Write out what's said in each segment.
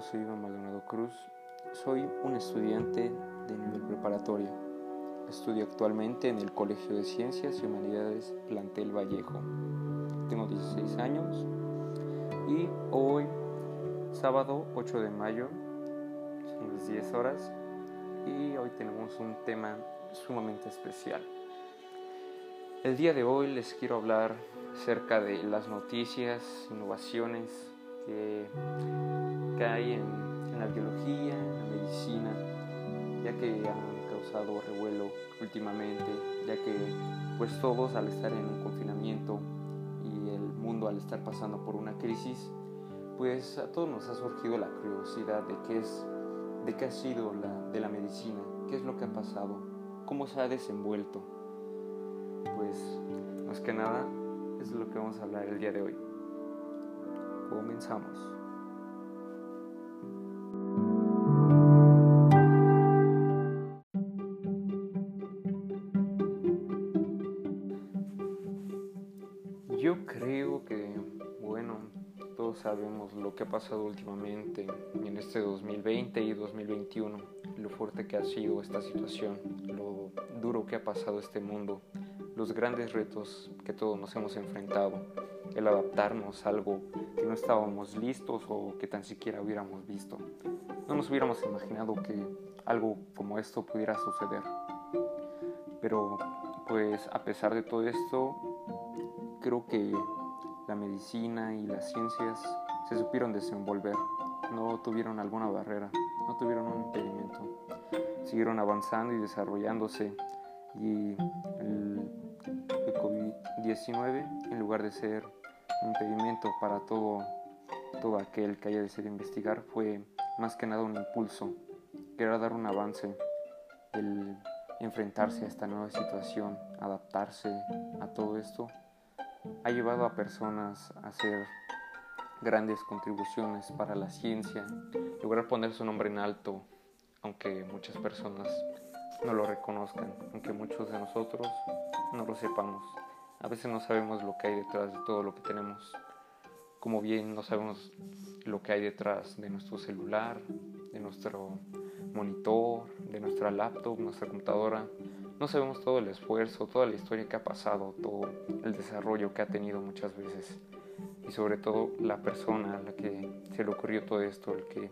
soy Iván Maldonado Cruz. Soy un estudiante de nivel preparatorio. Estudio actualmente en el Colegio de Ciencias y Humanidades Plantel Vallejo. Tengo 16 años y hoy, sábado 8 de mayo, son las 10 horas y hoy tenemos un tema sumamente especial. El día de hoy les quiero hablar acerca de las noticias, innovaciones que, hay en, la biología, en la medicina, ya que han causado revuelo últimamente, ya que pues todos al estar en un confinamiento y el mundo al estar pasando por una crisis, pues a todos nos ha surgido la curiosidad de qué es, de qué ha sido la, de la medicina, qué es lo que ha pasado, cómo se ha desenvuelto. Pues más que nada es lo que vamos a hablar el día de hoy. Comenzamos. Yo creo que, bueno, todos sabemos lo que ha pasado últimamente en este 2020 y 2021, lo fuerte que ha sido esta situación, lo duro que ha pasado este mundo, los grandes retos que todos nos hemos enfrentado, el adaptarnos a algo que no estábamos listos o que tan siquiera hubiéramos visto. No nos hubiéramos imaginado que algo como esto pudiera suceder. Pero pues a pesar de todo esto, creo que la medicina y las ciencias se supieron desenvolver, no tuvieron alguna barrera, no tuvieron un impedimento. Siguieron avanzando y desarrollándose y el, el COVID-19, en lugar de ser impedimento para todo, todo aquel que haya decidido investigar fue más que nada un impulso, que era dar un avance, el enfrentarse a esta nueva situación, adaptarse a todo esto, ha llevado a personas a hacer grandes contribuciones para la ciencia, lograr poner su nombre en alto, aunque muchas personas no lo reconozcan, aunque muchos de nosotros no lo sepamos. A veces no sabemos lo que hay detrás de todo lo que tenemos. Como bien no sabemos lo que hay detrás de nuestro celular, de nuestro monitor, de nuestra laptop, nuestra computadora. No sabemos todo el esfuerzo, toda la historia que ha pasado, todo el desarrollo que ha tenido muchas veces. Y sobre todo la persona a la que se le ocurrió todo esto, el que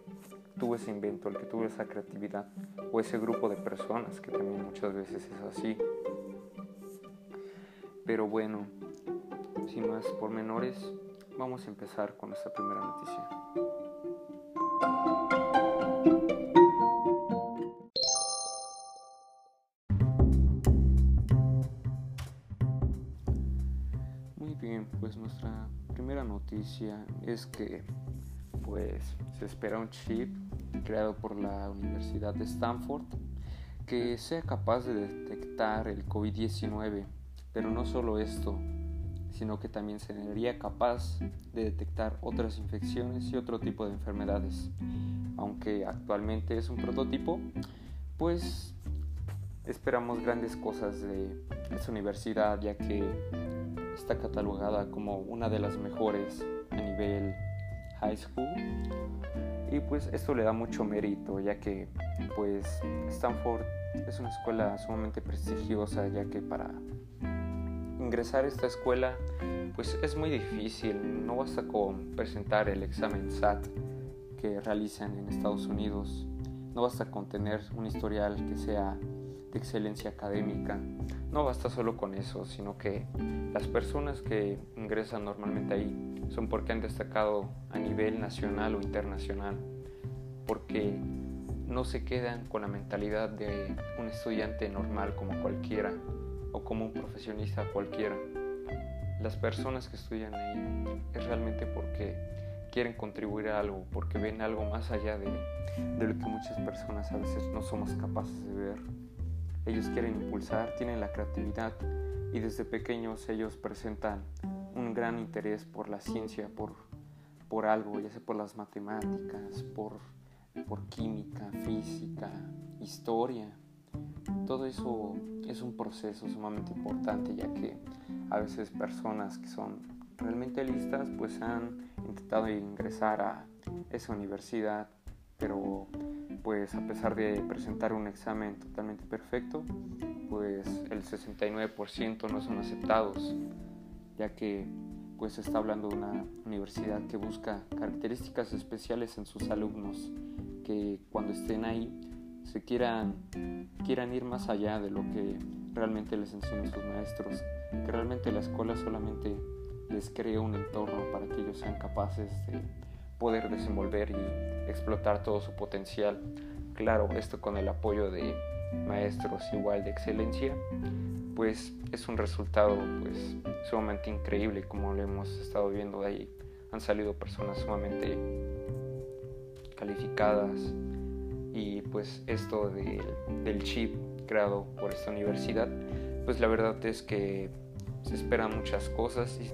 tuvo ese invento, el que tuvo esa creatividad, o ese grupo de personas que también muchas veces es así. Pero bueno, sin más pormenores, vamos a empezar con esta primera noticia. Muy bien, pues nuestra primera noticia es que pues se espera un chip creado por la Universidad de Stanford que sea capaz de detectar el COVID-19 pero no solo esto, sino que también sería capaz de detectar otras infecciones y otro tipo de enfermedades. Aunque actualmente es un prototipo, pues esperamos grandes cosas de esta universidad, ya que está catalogada como una de las mejores a nivel high school. Y pues esto le da mucho mérito, ya que pues Stanford es una escuela sumamente prestigiosa, ya que para ingresar a esta escuela pues es muy difícil, no basta con presentar el examen SAT que realizan en Estados Unidos, no basta con tener un historial que sea de excelencia académica, no basta solo con eso, sino que las personas que ingresan normalmente ahí son porque han destacado a nivel nacional o internacional, porque no se quedan con la mentalidad de un estudiante normal como cualquiera, o como un profesionista cualquiera. Las personas que estudian ahí es realmente porque quieren contribuir a algo, porque ven algo más allá de, de lo que muchas personas a veces no somos capaces de ver. Ellos quieren impulsar, tienen la creatividad y desde pequeños ellos presentan un gran interés por la ciencia, por, por algo, ya sea por las matemáticas, por, por química, física, historia. Todo eso es un proceso sumamente importante ya que a veces personas que son realmente listas pues han intentado ingresar a esa universidad pero pues a pesar de presentar un examen totalmente perfecto, pues el 69% no son aceptados, ya que pues está hablando de una universidad que busca características especiales en sus alumnos, que cuando estén ahí se quieran, quieran ir más allá de lo que realmente les enseñan sus maestros, que realmente la escuela solamente les crea un entorno para que ellos sean capaces de poder desenvolver y explotar todo su potencial. Claro, esto con el apoyo de maestros igual de excelencia, pues es un resultado pues sumamente increíble como lo hemos estado viendo de ahí. Han salido personas sumamente calificadas y pues esto del chip creado por esta universidad, pues la verdad es que se esperan muchas cosas. Y...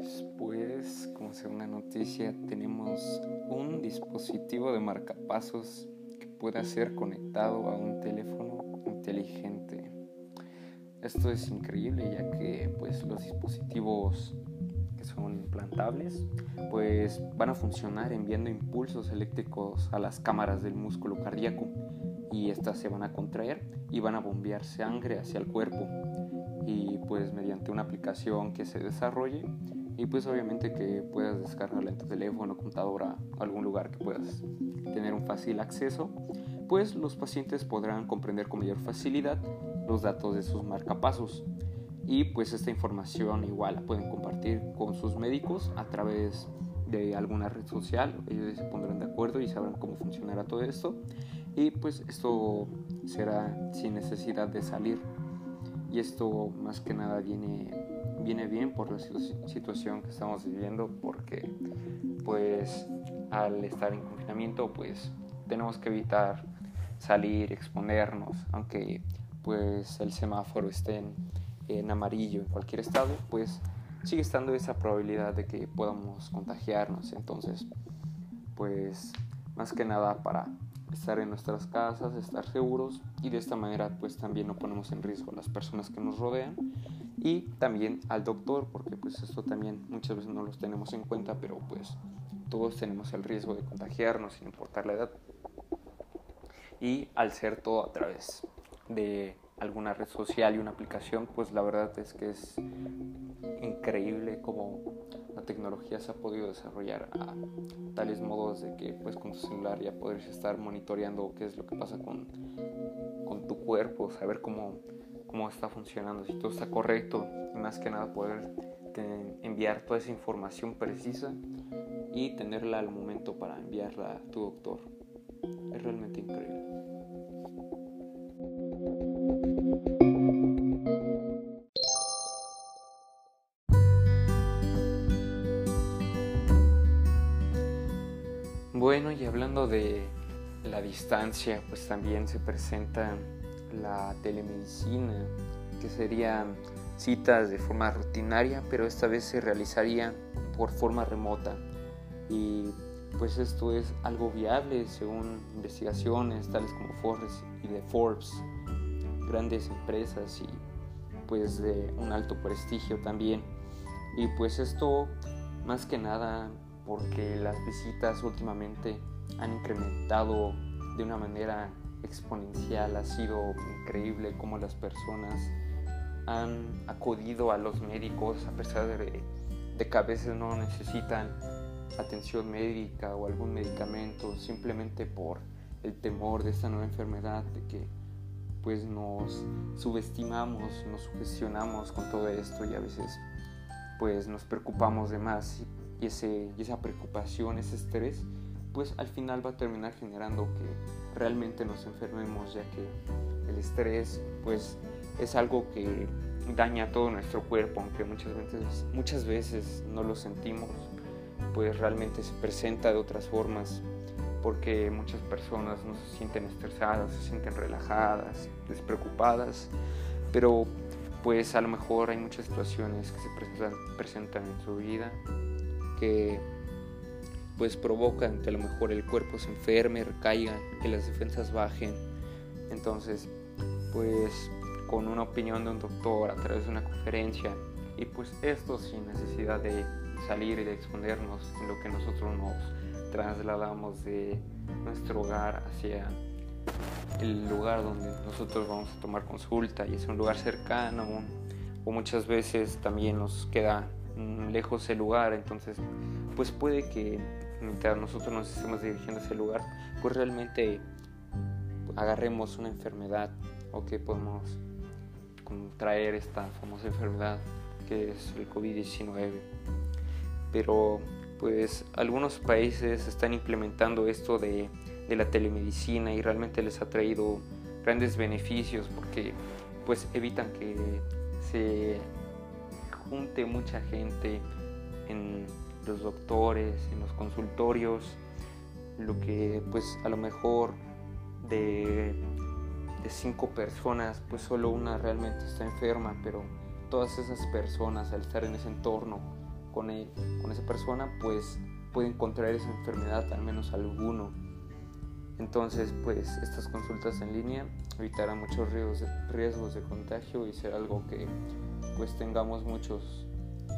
Después, como segunda noticia, tenemos un dispositivo de marcapasos que pueda ser conectado a un teléfono inteligente. Esto es increíble ya que pues los dispositivos que son implantables pues van a funcionar enviando impulsos eléctricos a las cámaras del músculo cardíaco y estas se van a contraer y van a bombear sangre hacia el cuerpo y pues mediante una aplicación que se desarrolle y pues obviamente que puedas descargarla en tu teléfono, computadora, algún lugar que puedas tener un fácil acceso, pues los pacientes podrán comprender con mayor facilidad los datos de sus marcapasos. Y pues esta información igual la pueden compartir con sus médicos a través de alguna red social, ellos se pondrán de acuerdo y sabrán cómo funcionará todo esto. Y pues esto será sin necesidad de salir. Y esto más que nada viene viene bien por la situación que estamos viviendo porque pues al estar en confinamiento pues tenemos que evitar salir, exponernos, aunque pues el semáforo esté en, amarillo en cualquier estado, pues sigue estando esa probabilidad de que podamos contagiarnos. Entonces, pues más que nada para estar en nuestras casas, estar seguros y de esta manera pues también no ponemos en riesgo a las personas que nos rodean y también al doctor porque pues esto también muchas veces no los tenemos en cuenta pero pues todos tenemos el riesgo de contagiarnos sin importar la edad y al ser todo a través de alguna red social y una aplicación pues la verdad es que es increíble cómo la tecnología se ha podido desarrollar a tales modos de que pues con tu celular ya podrías estar monitoreando qué es lo que pasa con, con tu cuerpo, saber cómo cómo está funcionando, si todo está correcto y más que nada poder enviar toda esa información precisa y tenerla al momento para enviarla a tu doctor. Es realmente increíble. Bueno, y hablando de la distancia, pues también se presenta la telemedicina, que serían citas de forma rutinaria, pero esta vez se realizaría por forma remota. Y pues esto es algo viable según investigaciones tales como Forbes y de Forbes, grandes empresas y pues de un alto prestigio también. Y pues esto más que nada porque las visitas últimamente han incrementado de una manera exponencial, ha sido increíble cómo las personas han acudido a los médicos a pesar de, que a veces no necesitan atención médica o algún medicamento simplemente por el temor de esta nueva enfermedad, de que pues nos subestimamos, nos sugestionamos con todo esto y a veces pues nos preocupamos de más y, ese, y esa preocupación, ese estrés pues al final va a terminar generando que realmente nos enfermemos, ya que el estrés pues es algo que daña todo nuestro cuerpo, aunque muchas veces, muchas veces no lo sentimos, pues realmente se presenta de otras formas, porque muchas personas no se sienten estresadas, se sienten relajadas, despreocupadas, pero pues a lo mejor hay muchas situaciones que se presentan, presentan en su vida que pues provocan que a lo mejor el cuerpo se enferme, recaiga, que las defensas bajen. Entonces, pues con una opinión de un doctor a través de una conferencia y pues esto sin necesidad de salir y de exponernos en lo que nosotros nos trasladamos de nuestro hogar hacia el lugar donde nosotros vamos a tomar consulta y es un lugar cercano o muchas veces también nos queda lejos el lugar entonces pues puede que mientras nosotros nos estemos dirigiendo a ese lugar pues realmente agarremos una enfermedad o que podemos contraer esta famosa enfermedad que es el COVID-19 pero pues algunos países están implementando esto de, de, la telemedicina y realmente les ha traído grandes beneficios porque pues evitan que se junte mucha gente en los doctores, en los consultorios, lo que pues a lo mejor de, de cinco personas pues solo una realmente está enferma, pero todas esas personas al estar en ese entorno con, él, con esa persona, pues pueden contraer esa enfermedad, al menos alguno. Entonces, pues estas consultas en línea evitarán muchos riesgos de, riesgos de contagio y será algo que pues tengamos muchos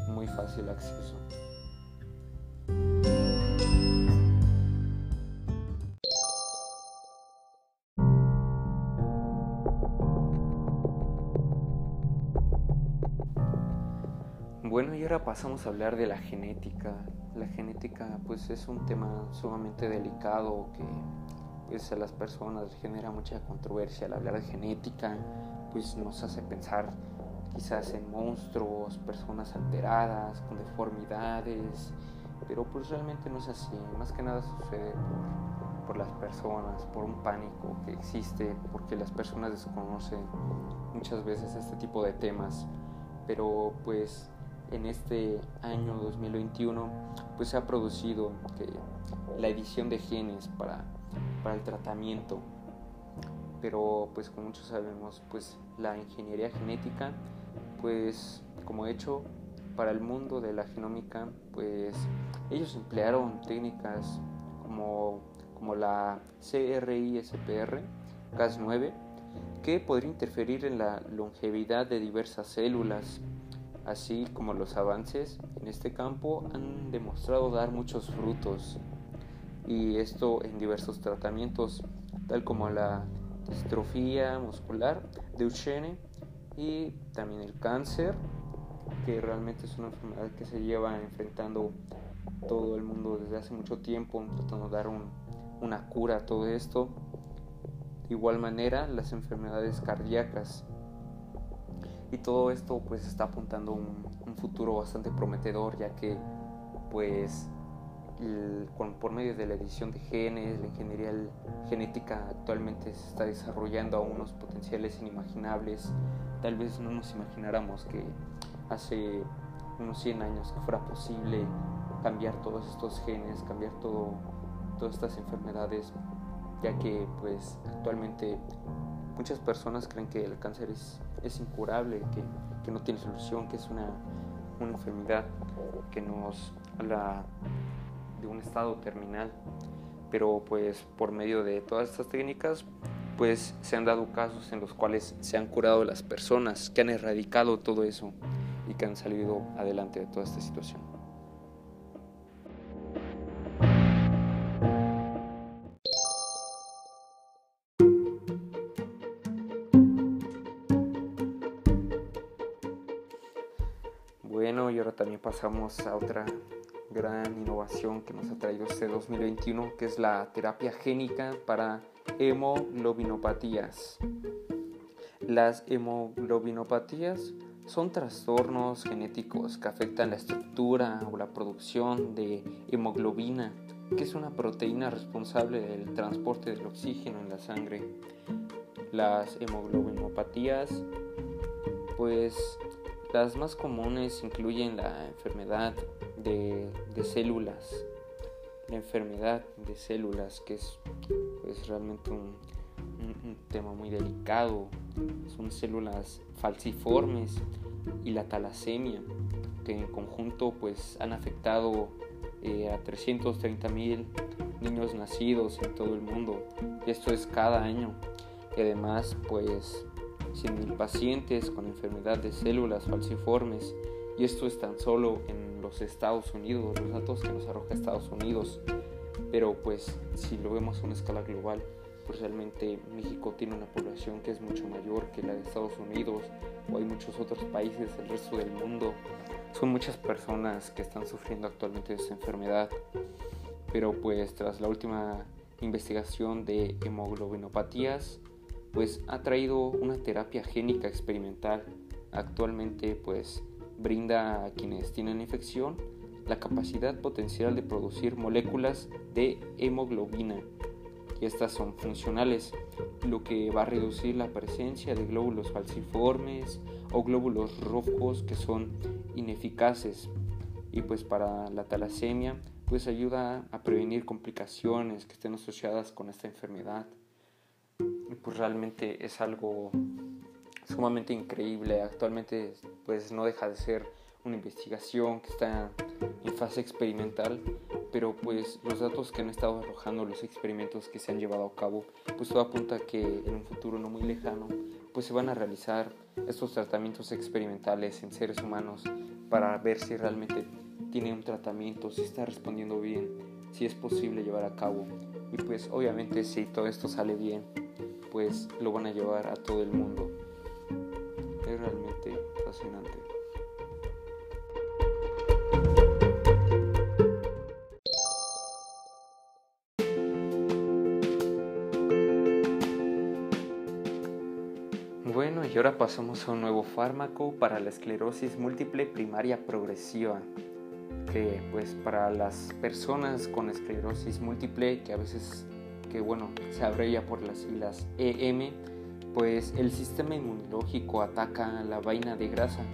muy fácil acceso. Ahora pasamos a hablar de la genética. La genética pues es un tema sumamente delicado que pues a las personas genera mucha controversia al hablar de genética, pues nos hace pensar quizás en monstruos, personas alteradas, con deformidades, pero pues realmente no es así, más que nada sucede por, por las personas, por un pánico que existe, porque las personas desconocen muchas veces este tipo de temas, pero pues en este año 2021 pues se ha producido que la edición de genes para, para el tratamiento. Pero pues como muchos sabemos pues la ingeniería genética pues como hecho para el mundo de la genómica pues ellos emplearon técnicas como, como la CRISPR Cas9 que podría interferir en la longevidad de diversas células así como los avances en este campo han demostrado dar muchos frutos y esto en diversos tratamientos, tal como la distrofía muscular de Duchenne y también el cáncer, que realmente es una enfermedad que se lleva enfrentando todo el mundo desde hace mucho tiempo, tratando de dar una cura a todo esto. De igual manera, las enfermedades cardíacas y todo esto pues está apuntando un, un futuro bastante prometedor ya que pues por medio de la edición de genes, la ingeniería genética actualmente se está desarrollando a unos potenciales inimaginables. Tal vez no nos imagináramos que hace unos 100 años fuera posible cambiar todos estos genes, cambiar todo, todas estas enfermedades, ya que pues actualmente muchas personas creen que el cáncer es es incurable, que, que no tiene solución, que es una, una enfermedad que nos habla de un estado terminal. Pero pues por medio de todas estas técnicas pues se han dado casos en los cuales se han curado las personas, que han erradicado todo eso y que han salido adelante de toda esta situación. Pasamos a otra gran innovación que nos ha traído este 2021, que es la terapia génica para hemoglobinopatías. Las hemoglobinopatías son trastornos genéticos que afectan la estructura o la producción de hemoglobina, que es una proteína responsable del transporte del oxígeno en la sangre. Las hemoglobinopatías pues las más comunes incluyen la enfermedad de, células, la enfermedad de células, que es pues, realmente un, tema muy delicado. Son células falciformes y la talasemia, que en conjunto pues, han afectado eh, a 330 mil niños nacidos en todo el mundo. Esto es cada año. Y además, pues 100.000 pacientes con enfermedad de células falciformes y esto es tan solo en los Estados Unidos, los datos que nos arroja Estados Unidos. Pero pues si lo vemos a una escala global, pues realmente México tiene una población que es mucho mayor que la de Estados Unidos o hay muchos otros países del resto del mundo. Son muchas personas que están sufriendo actualmente de esta enfermedad. Pero pues tras la última investigación de hemoglobinopatías, pues ha traído una terapia génica experimental. Actualmente pues brinda a quienes tienen infección la capacidad potencial de producir moléculas de hemoglobina y estas son funcionales, lo que va a reducir la presencia de glóbulos falciformes o glóbulos rojos que son ineficaces y pues para la talasemia pues ayuda a prevenir complicaciones que estén asociadas con esta enfermedad pues realmente es algo sumamente increíble actualmente pues no deja de ser una investigación que está en fase experimental, pero pues los datos que han estado arrojando los experimentos que se han llevado a cabo, pues todo apunta que en un futuro no muy lejano, pues se van a realizar estos tratamientos experimentales en seres humanos para ver si realmente tiene un tratamiento, si está respondiendo bien, si es posible llevar a cabo. Y pues obviamente si todo esto sale bien, pues lo van a llevar a todo el mundo. Es realmente fascinante. Bueno, y ahora pasamos a un nuevo fármaco para la esclerosis múltiple primaria progresiva, que pues para las personas con esclerosis múltiple, que a veces, que bueno, se abrevia por las siglas EM, pues el sistema inmunológico ataca la vaina de grasa,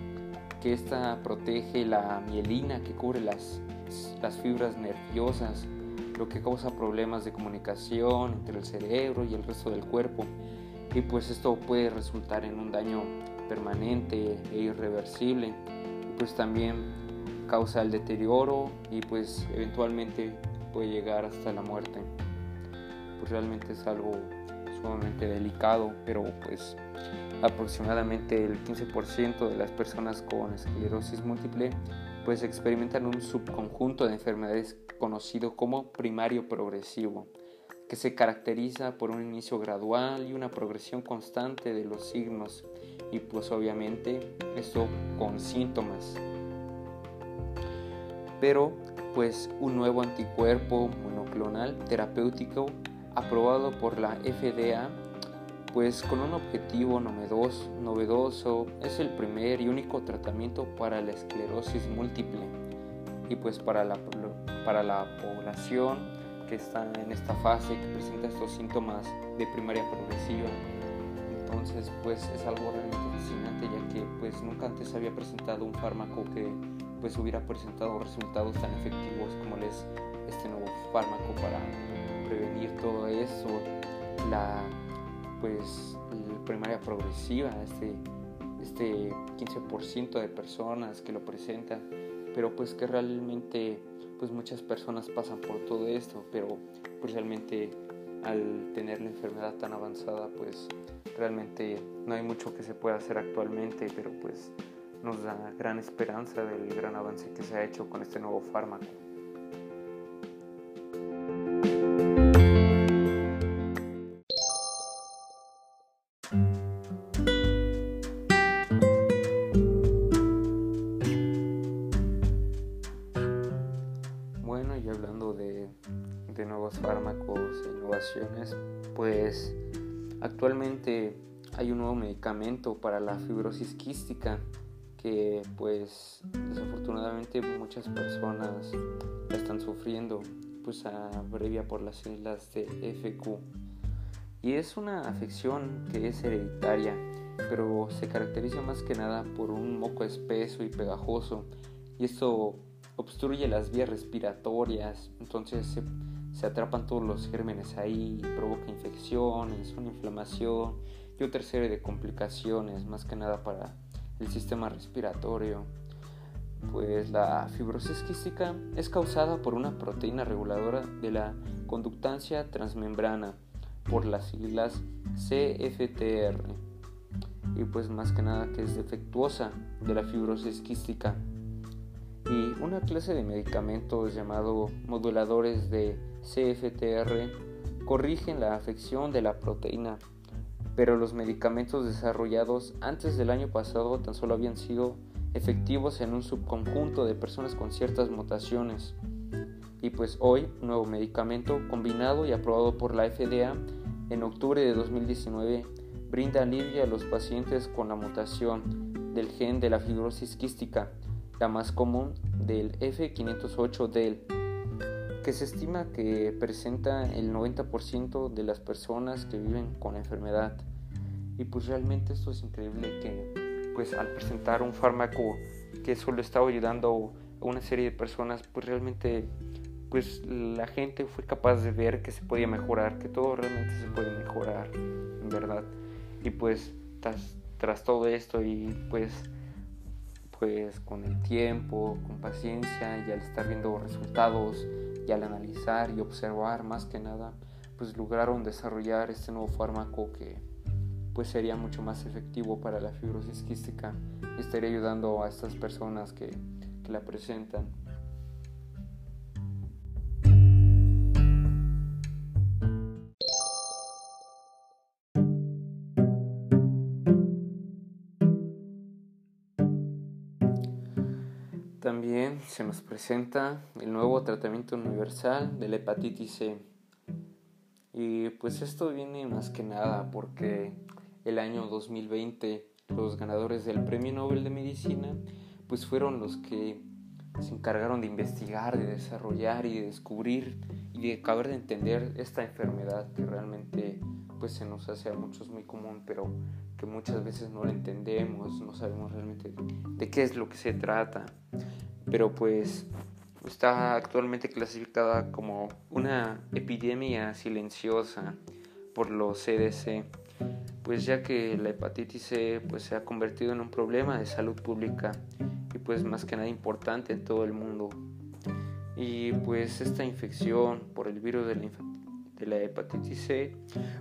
que esta protege la mielina que cubre las, las fibras nerviosas, lo que causa problemas de comunicación entre el cerebro y el resto del cuerpo. Y pues esto puede resultar en un daño permanente e irreversible. Pues también causa el deterioro y pues eventualmente puede llegar hasta la muerte pues realmente es algo sumamente delicado pero pues aproximadamente el 15% de las personas con esclerosis múltiple pues experimentan un subconjunto de enfermedades conocido como primario progresivo que se caracteriza por un inicio gradual y una progresión constante de los signos y pues obviamente esto con síntomas. Pero pues un nuevo anticuerpo monoclonal terapéutico aprobado por la FDA pues con un objetivo novedoso, novedoso es el primer y único tratamiento para la esclerosis múltiple y pues para la, para la población que está en esta fase, que presenta estos síntomas de primaria progresiva. Entonces, pues es algo realmente fascinante ya que pues nunca antes había presentado un fármaco que pues hubiera presentado resultados tan efectivos como es este nuevo fármaco para prevenir todo eso, la pues primaria progresiva, este este 15% de personas que lo presentan, pero pues que realmente pues muchas personas pasan por todo esto, pero pues realmente al tener la enfermedad tan avanzada, pues realmente no hay mucho que se pueda hacer actualmente, pero pues nos da gran esperanza del gran avance que se ha hecho con este nuevo fármaco. Actualmente hay un nuevo medicamento para la fibrosis quística que pues desafortunadamente muchas personas la están sufriendo, pues abrevia por las siglas de FQ. Y es una afección que es hereditaria, pero se caracteriza más que nada por un moco espeso y pegajoso, y esto obstruye las vías respiratorias, entonces se se atrapan todos los gérmenes ahí, provoca infecciones, una inflamación y otra serie de complicaciones, más que nada para el sistema respiratorio. Pues la fibrosis quística es causada por una proteína reguladora de la conductancia transmembrana, por las siglas CFTR. y pues más que nada que es defectuosa de la fibrosis quística. Y una clase de medicamentos llamado moduladores de CFTR corrigen la afección de la proteína, pero los medicamentos desarrollados antes del año pasado tan solo habían sido efectivos en un subconjunto de personas con ciertas mutaciones. Y pues hoy, nuevo medicamento combinado y aprobado por la FDA en octubre de 2019 brinda alivio a los pacientes con la mutación del gen de la fibrosis quística, la más común del F508del, que se estima que presenta el 90% de las personas que viven con enfermedad. Y pues realmente esto es increíble que pues al presentar un fármaco que solo estaba ayudando a una serie de personas, pues realmente pues la gente fue capaz de ver que se podía mejorar, que todo realmente se puede mejorar, en verdad. Y pues tras, todo esto y pues pues con el tiempo, con paciencia y al estar viendo resultados y al analizar y observar más que nada, pues lograron desarrollar este nuevo fármaco que pues sería mucho más efectivo para la fibrosis quística y estaría ayudando a estas personas que, que la presentan. Se nos presenta el nuevo tratamiento universal de la hepatitis C. Y pues esto viene más que nada porque el año 2020 los ganadores del Premio Nobel de Medicina pues fueron los que se encargaron de investigar, de desarrollar y de descubrir y de acabar de entender esta enfermedad que realmente pues se nos hace a muchos muy común, pero que muchas veces no la entendemos, no sabemos realmente de qué es lo que se trata. Pero pues está actualmente clasificada como una epidemia silenciosa por los CDC, pues ya que la hepatitis C pues se ha convertido en un problema de salud pública y pues más que nada importante en todo el mundo. Y pues esta infección por el virus de la de la hepatitis C,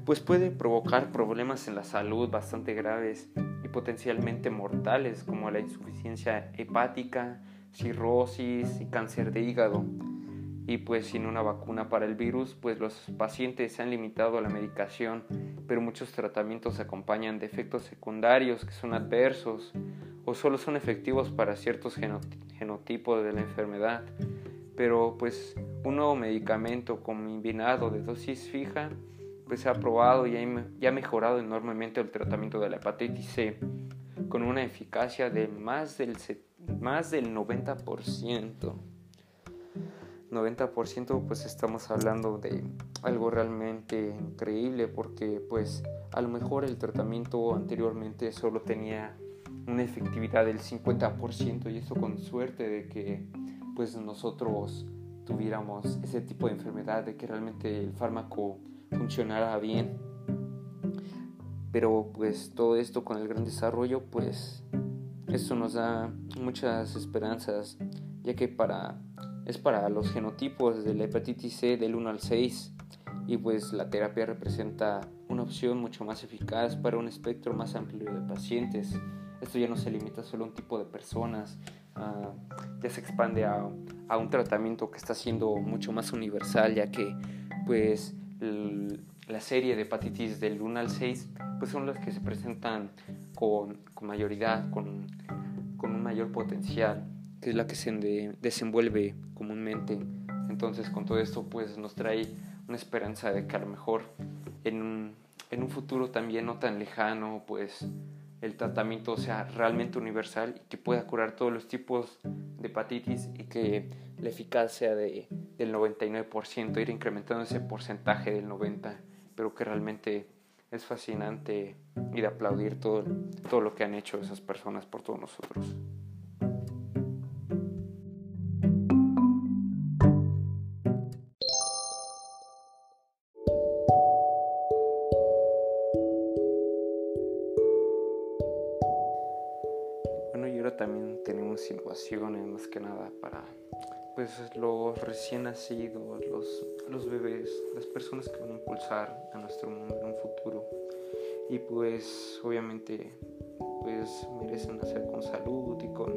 pues puede provocar problemas en la salud bastante graves y potencialmente mortales como la insuficiencia hepática, cirrosis y cáncer de hígado. Y pues sin una vacuna para el virus, pues los pacientes se han limitado a la medicación, pero muchos tratamientos acompañan de efectos secundarios que son adversos o solo son efectivos para ciertos genotipos de la enfermedad pero pues un nuevo medicamento combinado de dosis fija pues se ha probado y ha mejorado enormemente el tratamiento de la hepatitis C con una eficacia de más del, más del 90%. 90% pues estamos hablando de algo realmente increíble porque pues a lo mejor el tratamiento anteriormente solo tenía una efectividad del 50% y eso con suerte de que pues nosotros tuviéramos ese tipo de enfermedad, de que realmente el fármaco funcionara bien. Pero pues todo esto con el gran desarrollo, pues esto nos da muchas esperanzas, ya que para es para los genotipos de la hepatitis C del 1 al 6 y pues la terapia representa una opción mucho más eficaz para un espectro más amplio de pacientes. Esto ya no se limita solo a un tipo de personas, ya se expande a, un tratamiento que está siendo mucho más universal, ya que pues la serie de hepatitis del 1 al 6 pues son las que se presentan con, con mayoridad, con, con, un mayor potencial, que es la que se desenvuelve comúnmente. Entonces con todo esto pues nos trae una esperanza de que a lo mejor en un, en un futuro también no tan lejano pues el tratamiento sea realmente universal y que pueda curar todos los tipos de hepatitis y que la eficacia de, del 99%, ir incrementando ese porcentaje del 90%, pero que realmente es fascinante y de aplaudir todo, todo lo que han hecho esas personas por todos nosotros. Recién nacidos, los, los bebés, las personas que van a impulsar a nuestro mundo en un futuro. Y pues obviamente pues merecen nacer con salud y con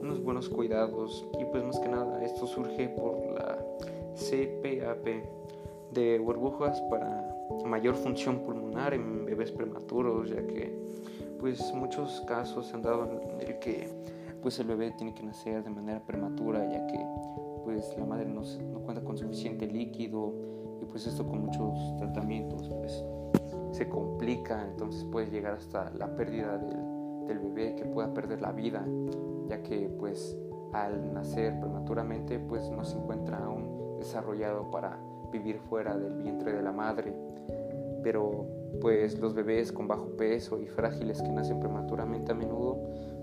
unos buenos cuidados y pues más que nada esto surge por la CPAP de burbujas para mayor función pulmonar en bebés prematuros ya que pues muchos casos se han dado en el que pues el bebé tiene que nacer de manera prematura ya que pues la madre no, cuenta con suficiente líquido y pues esto con muchos tratamientos pues se complica entonces puede llegar hasta la pérdida del, del bebé que pueda perder la vida ya que pues al nacer prematuramente pues no se encuentra aún desarrollado para vivir fuera del vientre de la madre. Pero pues los bebés con bajo peso y frágiles que nacen prematuramente a menudo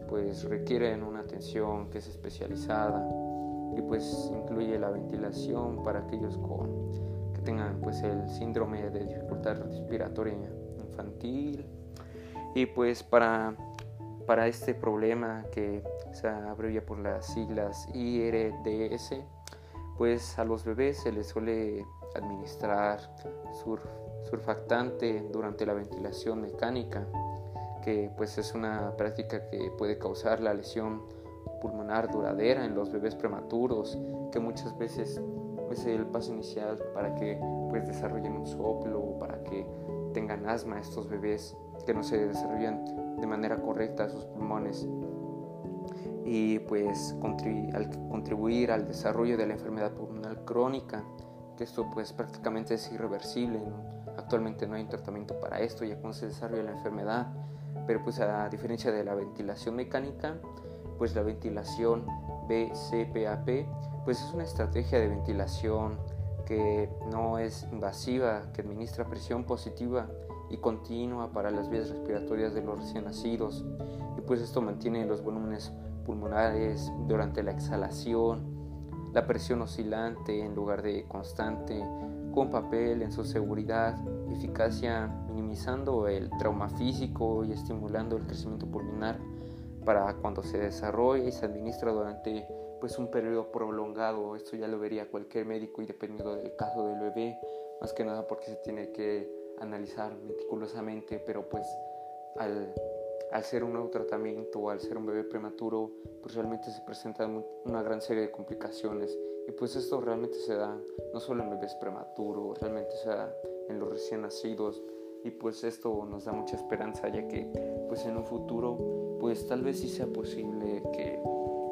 pues requieren una atención que es especializada y pues incluye la ventilación para aquellos con, que tengan pues el síndrome de dificultad respiratoria infantil. Y pues para, para este problema que se abrevia por las siglas IRDS pues a los bebés se les suele administrar surfactante durante la ventilación mecánica que pues es una práctica que puede causar la lesión pulmonar duradera en los bebés prematuros, que muchas veces es el paso inicial para que pues desarrollen un soplo o para que tengan asma estos bebés que no se desarrollan de manera correcta sus pulmones. Y pues al contribuir al desarrollo de la enfermedad pulmonar crónica que esto pues prácticamente es irreversible actualmente no hay un tratamiento para esto ya cuando se desarrolla la enfermedad pero pues a diferencia de la ventilación mecánica, pues la ventilación BCPAP pues es una estrategia de ventilación que no es invasiva, que administra presión positiva y continua para las vías respiratorias de los recién nacidos. Y pues esto mantiene los volúmenes pulmonares durante la exhalación, la presión oscilante en lugar de constante, con papel en su seguridad eficacia minimizando el trauma físico y estimulando el crecimiento pulmonar para cuando se desarrolla y se administra durante pues un periodo prolongado. Esto ya lo vería cualquier médico y dependiendo del caso del bebé, más que nada porque se tiene que analizar meticulosamente, pero pues al, al ser un nuevo tratamiento al ser un bebé prematuro, pues realmente se presenta una gran serie de complicaciones y pues esto realmente se da no solo en bebés prematuros, realmente se da en los recién nacidos y pues esto nos da mucha esperanza ya que pues en un futuro pues tal vez sí sea posible que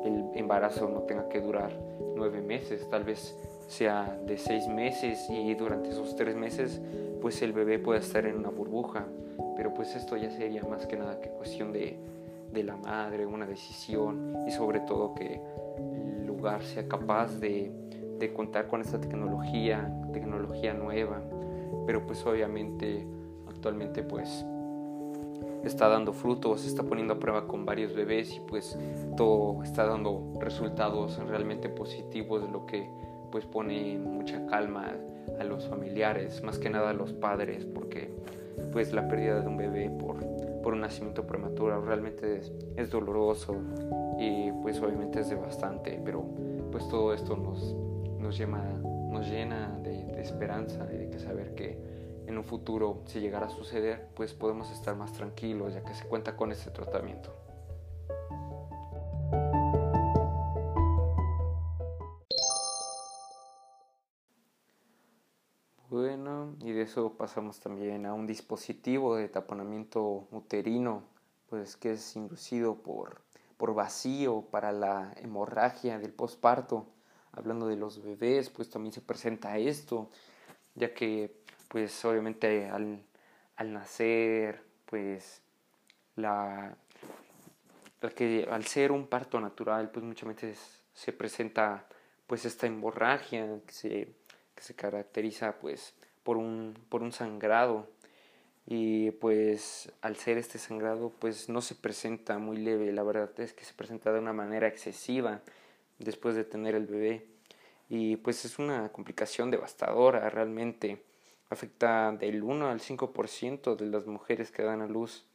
el embarazo no tenga que durar nueve meses, tal vez sea de seis meses y durante esos tres meses pues el bebé pueda estar en una burbuja, pero pues esto ya sería más que nada que cuestión de, de la madre, una decisión y sobre todo que el lugar sea capaz de, de contar con esta tecnología, tecnología nueva. Pero pues obviamente actualmente pues está dando frutos, está poniendo a prueba con varios bebés y pues todo está dando resultados realmente positivos, lo que pues pone mucha calma a los familiares, más que nada a los padres, porque pues la pérdida de un bebé por, por un nacimiento prematuro realmente es, doloroso y pues obviamente es devastante, pero pues todo esto nos, nos, llena, nos llena de esperanza y de que saber que en un futuro, si llegara a suceder, pues podemos estar más tranquilos ya que se cuenta con este tratamiento. Bueno, y de eso pasamos también a un dispositivo de taponamiento uterino, pues que es inducido por, por vacío para la hemorragia del posparto hablando de los bebés, pues también se presenta esto, ya que pues obviamente al, nacer, pues la, que al ser un parto natural, pues muchas veces se presenta pues esta hemorragia que se, que se caracteriza pues por un, por un sangrado. Y pues al ser este sangrado pues no se presenta muy leve, la verdad es que se presenta de una manera excesiva después de tener el bebé. Y pues es una complicación devastadora, realmente afecta del 1 al 5% de las mujeres que dan a luz.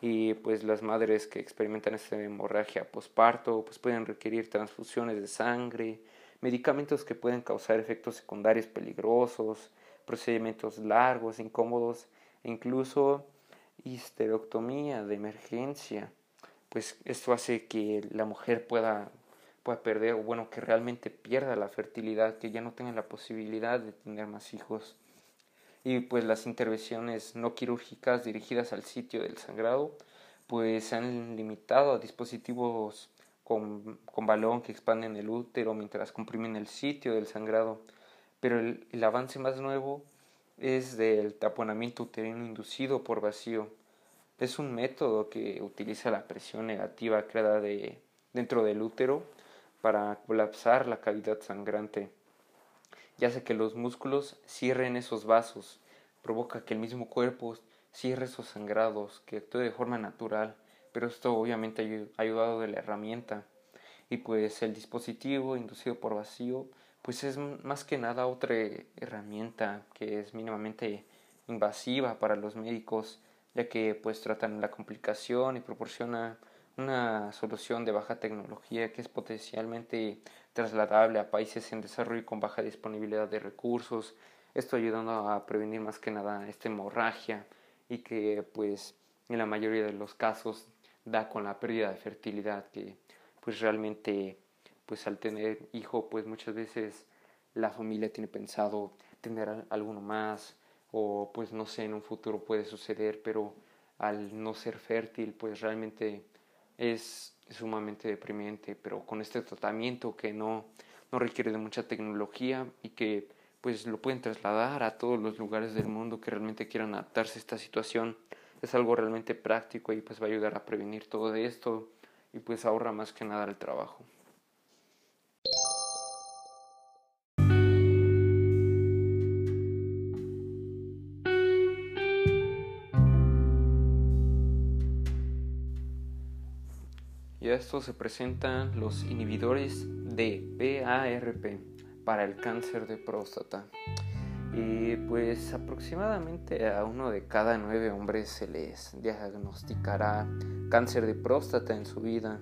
Y pues las madres que experimentan esta hemorragia posparto pues pueden requerir transfusiones de sangre, medicamentos que pueden causar efectos secundarios peligrosos, procedimientos largos, incómodos e incluso histerectomía de emergencia pues esto hace que la mujer pueda, pueda perder, o bueno, que realmente pierda la fertilidad, que ya no tenga la posibilidad de tener más hijos. Y pues las intervenciones no quirúrgicas dirigidas al sitio del sangrado, pues se han limitado a dispositivos con, con balón que expanden el útero mientras comprimen el sitio del sangrado. Pero el, avance más nuevo es del taponamiento uterino inducido por vacío. Es un método que utiliza la presión negativa creada de, dentro del útero para colapsar la cavidad sangrante, ya hace que los músculos cierren esos vasos, provoca que el mismo cuerpo cierre esos sangrados, que actúe de forma natural, pero esto obviamente ha ayudado de la herramienta. Y pues el dispositivo inducido por vacío pues es más que nada otra herramienta que es mínimamente invasiva para los médicos, ya que pues tratan la complicación y proporciona una solución de baja tecnología que es potencialmente trasladable a países en desarrollo con baja disponibilidad de recursos, esto ayudando a prevenir más que nada esta hemorragia y que pues en la mayoría de los casos da con la pérdida de fertilidad que pues realmente pues al tener hijo, pues muchas veces la familia tiene pensado tener alguno más o pues no sé, en un futuro puede suceder, pero al no ser fértil, pues realmente es sumamente deprimente, pero con este tratamiento que no, no requiere de mucha tecnología y que pues lo pueden trasladar a todos los lugares del mundo que realmente quieran adaptarse a esta situación, es algo realmente práctico y pues va a ayudar a prevenir todo esto y pues ahorra más que nada el trabajo. Esto se presentan los inhibidores de PARP para el cáncer de próstata. Y pues aproximadamente a uno de cada nueve hombres se les diagnosticará cáncer de próstata en su vida.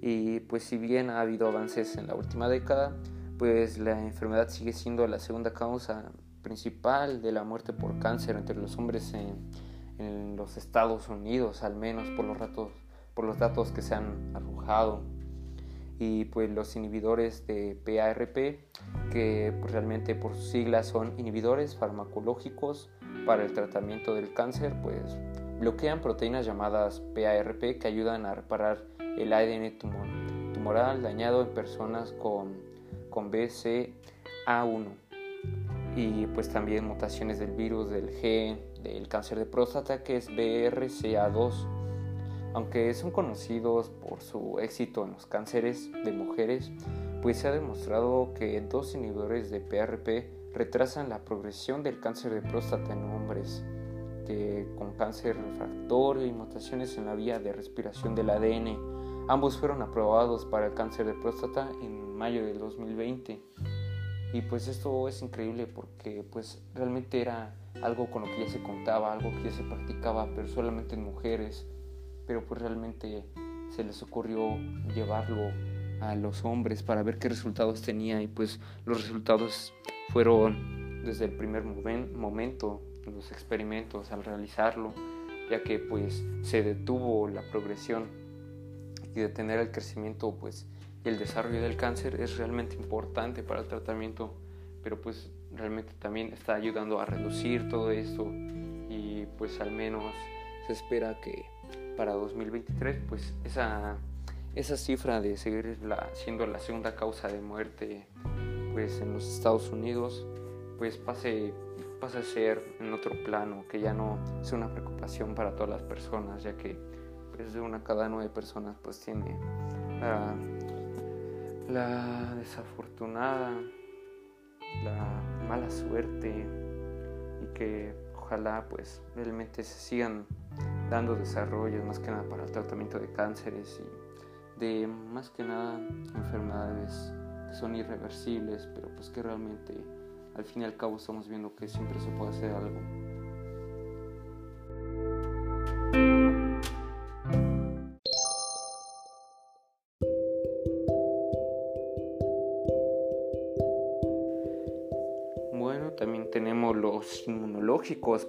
Y pues si bien ha habido avances en la última década, pues la enfermedad sigue siendo la segunda causa principal de la muerte por cáncer entre los hombres en, en los Estados Unidos, al menos por los ratos por los datos que se han arrojado. Y pues los inhibidores de PARP que pues, realmente por sus siglas son inhibidores farmacológicos para el tratamiento del cáncer pues bloquean proteínas llamadas PARP que ayudan a reparar el ADN tumoral dañado en personas con, con BCA1 y pues también mutaciones del virus del gen del cáncer de próstata que es BRCA2 aunque son conocidos por su éxito en los cánceres de mujeres, pues se ha demostrado que dos inhibidores de PRP retrasan la progresión del cáncer de próstata en hombres que con cáncer refractorio y mutaciones en la vía de respiración del ADN. Ambos fueron aprobados para el cáncer de próstata en mayo del 2020. Y pues esto es increíble porque pues realmente era algo con lo que ya se contaba, algo que ya se practicaba, pero solamente en mujeres pero pues realmente se les ocurrió llevarlo a los hombres para ver qué resultados tenía y pues los resultados fueron desde el primer momento los experimentos al realizarlo ya que pues se detuvo la progresión y detener el crecimiento pues y el desarrollo del cáncer es realmente importante para el tratamiento pero pues realmente también está ayudando a reducir todo esto y pues al menos se espera que para 2023, pues esa, esa cifra de seguir siendo la segunda causa de muerte pues en los Estados Unidos, pues pase, pase a ser en otro plano, que ya no es una preocupación para todas las personas, ya que pues de una cada nueve personas pues tiene la, la desafortunada, la mala suerte y que ojalá pues realmente se sigan dando desarrollos más que nada para el tratamiento de cánceres y de más que nada enfermedades que son irreversibles, pero pues que realmente al fin y al cabo estamos viendo que siempre se puede hacer algo.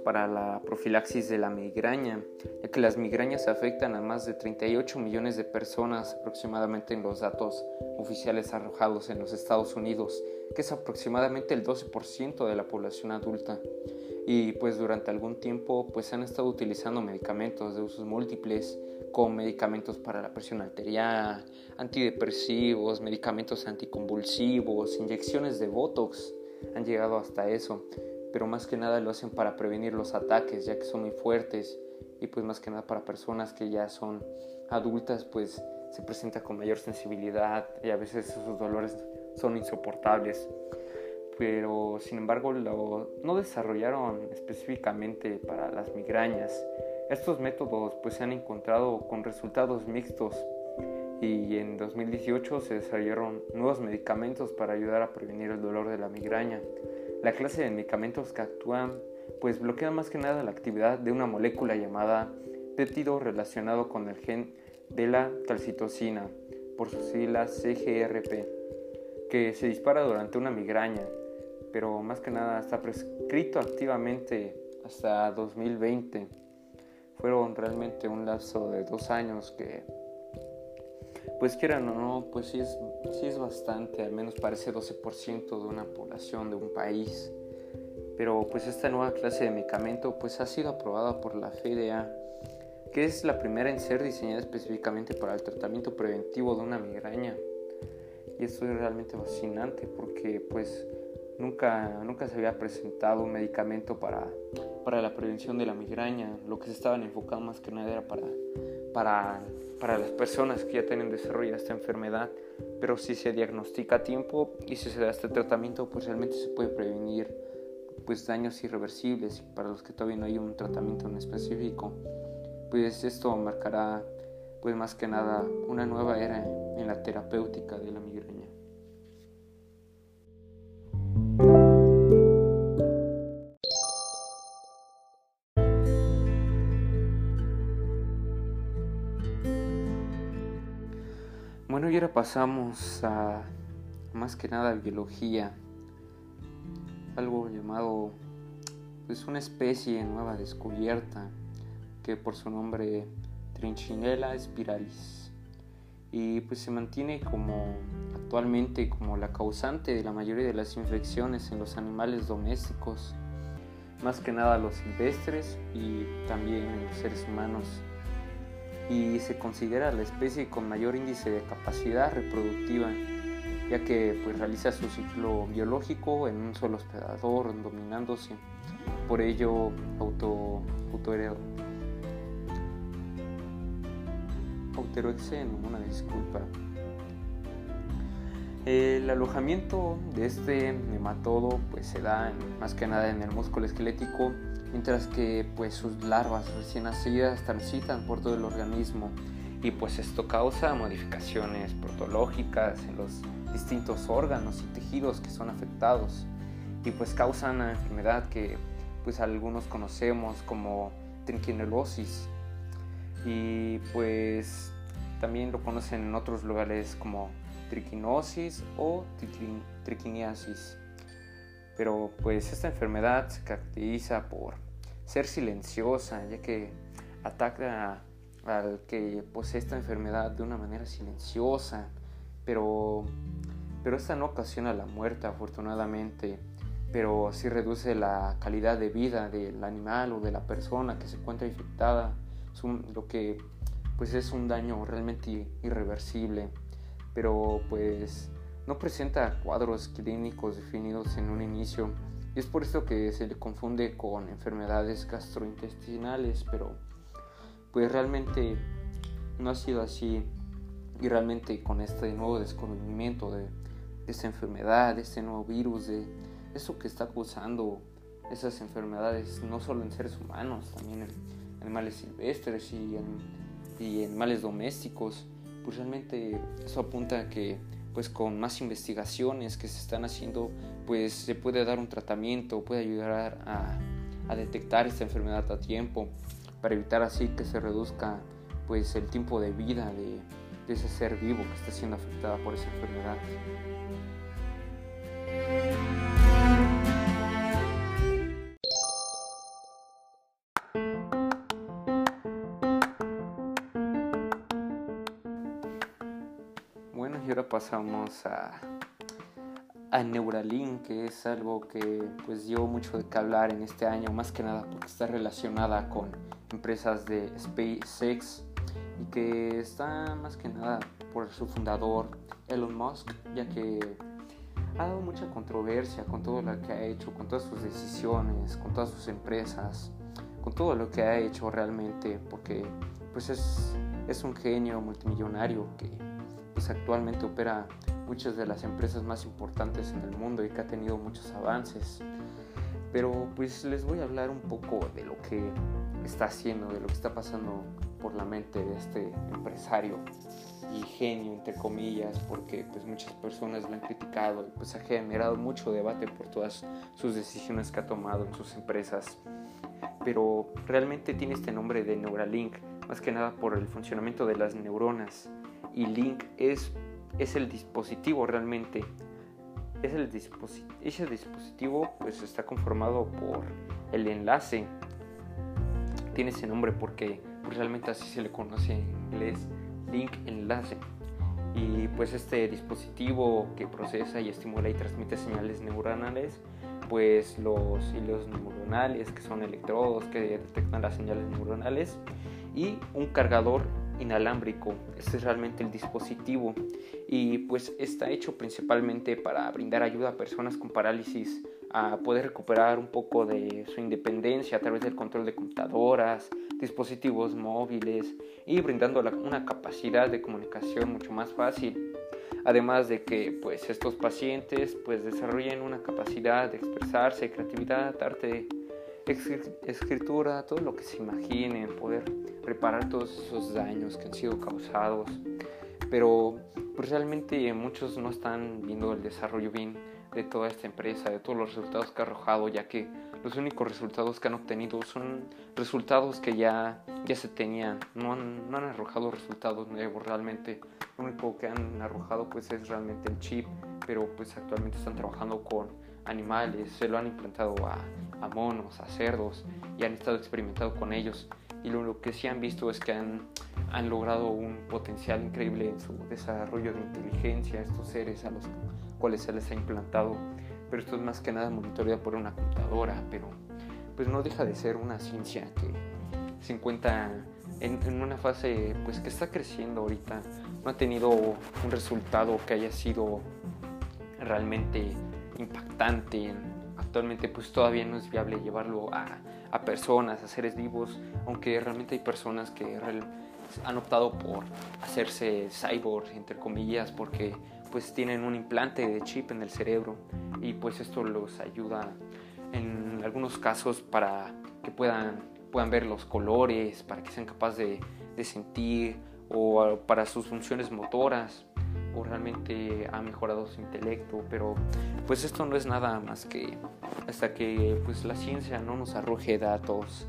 Para la profilaxis de la migraña, ya que las migrañas afectan a más de 38 millones de personas aproximadamente en los datos oficiales arrojados en los Estados Unidos, que es aproximadamente el 12% de la población adulta. Y pues durante algún tiempo pues han estado utilizando medicamentos de usos múltiples, como medicamentos para la presión arterial, antidepresivos, medicamentos anticonvulsivos, inyecciones de Botox, han llegado hasta eso, pero más que nada lo hacen para prevenir los ataques, ya que son muy fuertes y pues más que nada para personas que ya son adultas, pues se presenta con mayor sensibilidad y a veces esos dolores son insoportables. Pero sin embargo lo, no desarrollaron específicamente para las migrañas. Estos métodos pues se han encontrado con resultados mixtos y en 2018 se desarrollaron nuevos medicamentos para ayudar a prevenir el dolor de la migraña. La clase de medicamentos que actúan pues bloquean más que nada la actividad de una molécula llamada péptido relacionado con el gen de la calcitocina, por sus siglas CGRP, que se dispara durante una migraña, pero más que nada está prescrito activamente hasta 2020. Fueron realmente un lapso de dos años que pues quieran o no, pues sí es, sí es bastante, al menos parece 12% de una población de un país. Pero pues esta nueva clase de medicamento pues ha sido aprobada por la FDA, que es la primera en ser diseñada específicamente para el tratamiento preventivo de una migraña. Y esto es realmente fascinante porque pues nunca, nunca se había presentado un medicamento para, para la prevención de la migraña. Lo que se estaban enfocando más que nada era para, para para las personas que ya tienen desarrollada esta enfermedad, pero si se diagnostica a tiempo y si se da este tratamiento, pues realmente se puede prevenir pues daños irreversibles para los que todavía no hay un tratamiento en específico, pues esto marcará pues más que nada una nueva era en la terapéutica de la migraña. Bueno, y ahora pasamos a más que nada biología, algo llamado pues una especie nueva descubierta que por su nombre Trinchinella spiralis. Y pues se mantiene como actualmente como la causante de la mayoría de las infecciones en los animales domésticos, más que nada los silvestres y también en los seres humanos y se considera la especie con mayor índice de capacidad reproductiva, ya que pues, realiza su ciclo biológico en un solo hospedador, dominándose. Por ello, auto, autoeroxeno, una disculpa. El alojamiento de este nematodo pues, se da más que nada en el músculo esquelético mientras que pues sus larvas recién nacidas transitan por todo el organismo. Y pues esto causa modificaciones protológicas en los distintos órganos y tejidos que son afectados. Y pues causan una enfermedad que pues algunos conocemos como triquinelosis y pues también lo conocen en otros lugares como triquinosis o triquiniasis. Pero pues esta enfermedad se caracteriza por ser silenciosa, ya que ataca al que posee esta enfermedad de una manera silenciosa, pero, pero esta no ocasiona la muerte afortunadamente, pero sí reduce la calidad de vida del animal o de la persona que se encuentra infectada, lo que pues es un daño realmente irreversible, pero pues no presenta cuadros clínicos definidos en un inicio y es por esto que se le confunde con enfermedades gastrointestinales, pero pues realmente no ha sido así y realmente con este nuevo descubrimiento de, esta enfermedad, de este nuevo virus, de eso que está causando esas enfermedades no solo en seres humanos, también en animales silvestres y en, y en animales domésticos, pues realmente eso apunta a que pues con más investigaciones que se están haciendo, pues se puede dar un tratamiento, puede ayudar a, detectar esta enfermedad a tiempo, para evitar así que se reduzca pues el tiempo de vida de, ese ser vivo que está siendo afectada por esa enfermedad. Pasamos a, a Neuralink, que es algo que pues dio mucho de qué hablar en este año, más que nada porque está relacionada con empresas de SpaceX y que está más que nada por su fundador Elon Musk, ya que ha dado mucha controversia con todo lo que ha hecho, con todas sus decisiones, con todas sus empresas, con todo lo que ha hecho realmente, porque pues es, es un genio multimillonario que pues actualmente opera muchas de las empresas más importantes en el mundo y que ha tenido muchos avances. Pero pues les voy a hablar un poco de lo que está haciendo, de lo que está pasando por la mente de este empresario y genio, entre comillas, porque pues muchas personas lo han criticado y pues ha generado mucho debate por todas sus decisiones que ha tomado en sus empresas. Pero realmente tiene este nombre de Neuralink, más que nada por el funcionamiento de las neuronas. Y Link es es el dispositivo realmente. Es el ese dispositivo pues está conformado por el enlace. Tiene ese nombre porque pues, realmente así se le conoce en inglés, link enlace. Y pues este dispositivo que procesa y estimula y transmite señales neuronales, pues los hilos neuronales, que son electrodos que detectan las señales neuronales, y un cargador inalámbrico. Este es realmente el dispositivo y pues está hecho principalmente para brindar ayuda a personas con parálisis a poder recuperar un poco de su independencia a través del control de computadoras, dispositivos móviles y brindando una capacidad de comunicación mucho más fácil. Además de que pues estos pacientes pues desarrollen una capacidad de expresarse, creatividad, arte escritura, todo lo que se imaginen, poder reparar todos esos daños que han sido causados. Pero pues realmente muchos no están viendo el desarrollo bien de toda esta empresa, de todos los resultados que ha arrojado, ya que los únicos resultados que han obtenido son resultados que ya, ya se tenían, no han, no han arrojado resultados nuevos realmente. Lo único que han arrojado pues es realmente el chip, pero pues actualmente están trabajando con animales, se lo han implantado a a monos, a cerdos y han estado experimentando con ellos. Y lo, que sí han visto es que han, han logrado un potencial increíble en su desarrollo de inteligencia, estos seres a los cuales se les ha implantado. Pero esto es más que nada monitoreado por una computadora, pero pues no deja de ser una ciencia que se encuentra en, en, una fase pues que está creciendo ahorita. No ha tenido un resultado que haya sido realmente impactante en, actualmente pues todavía no es viable llevarlo a, a personas, a seres vivos, aunque realmente hay personas que han optado por hacerse cyborg, entre comillas, porque pues tienen un implante de chip en el cerebro y pues esto los ayuda en algunos casos para que puedan, puedan ver los colores, para que sean capaces de, de sentir o para sus funciones motoras o realmente ha mejorado su intelecto, pero pues esto no es nada más que hasta que pues la ciencia no nos arroje datos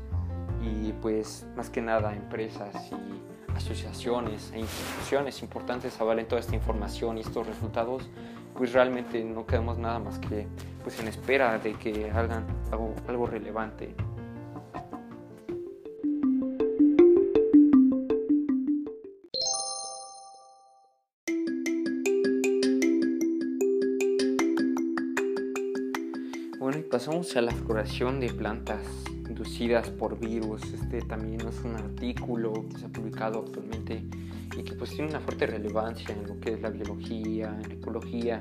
y pues más que nada empresas y asociaciones e instituciones importantes avalen toda esta información y estos resultados, pues realmente no quedamos nada más que pues en espera de que hagan algo, algo relevante pasamos a la floración de plantas inducidas por virus. Este también es un artículo que se ha publicado actualmente y que pues tiene una fuerte relevancia en lo que es la biología, la ecología,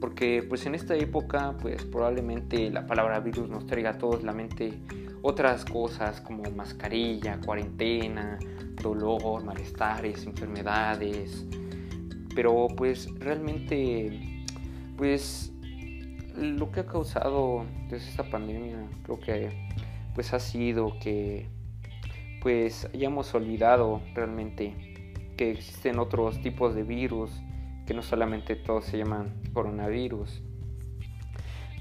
porque pues en esta época pues probablemente la palabra virus nos traiga a todos la mente otras cosas como mascarilla, cuarentena, dolor, malestares, enfermedades, pero pues realmente pues lo que ha causado desde esta pandemia creo que pues ha sido que pues hayamos olvidado realmente que existen otros tipos de virus que no solamente todos se llaman coronavirus.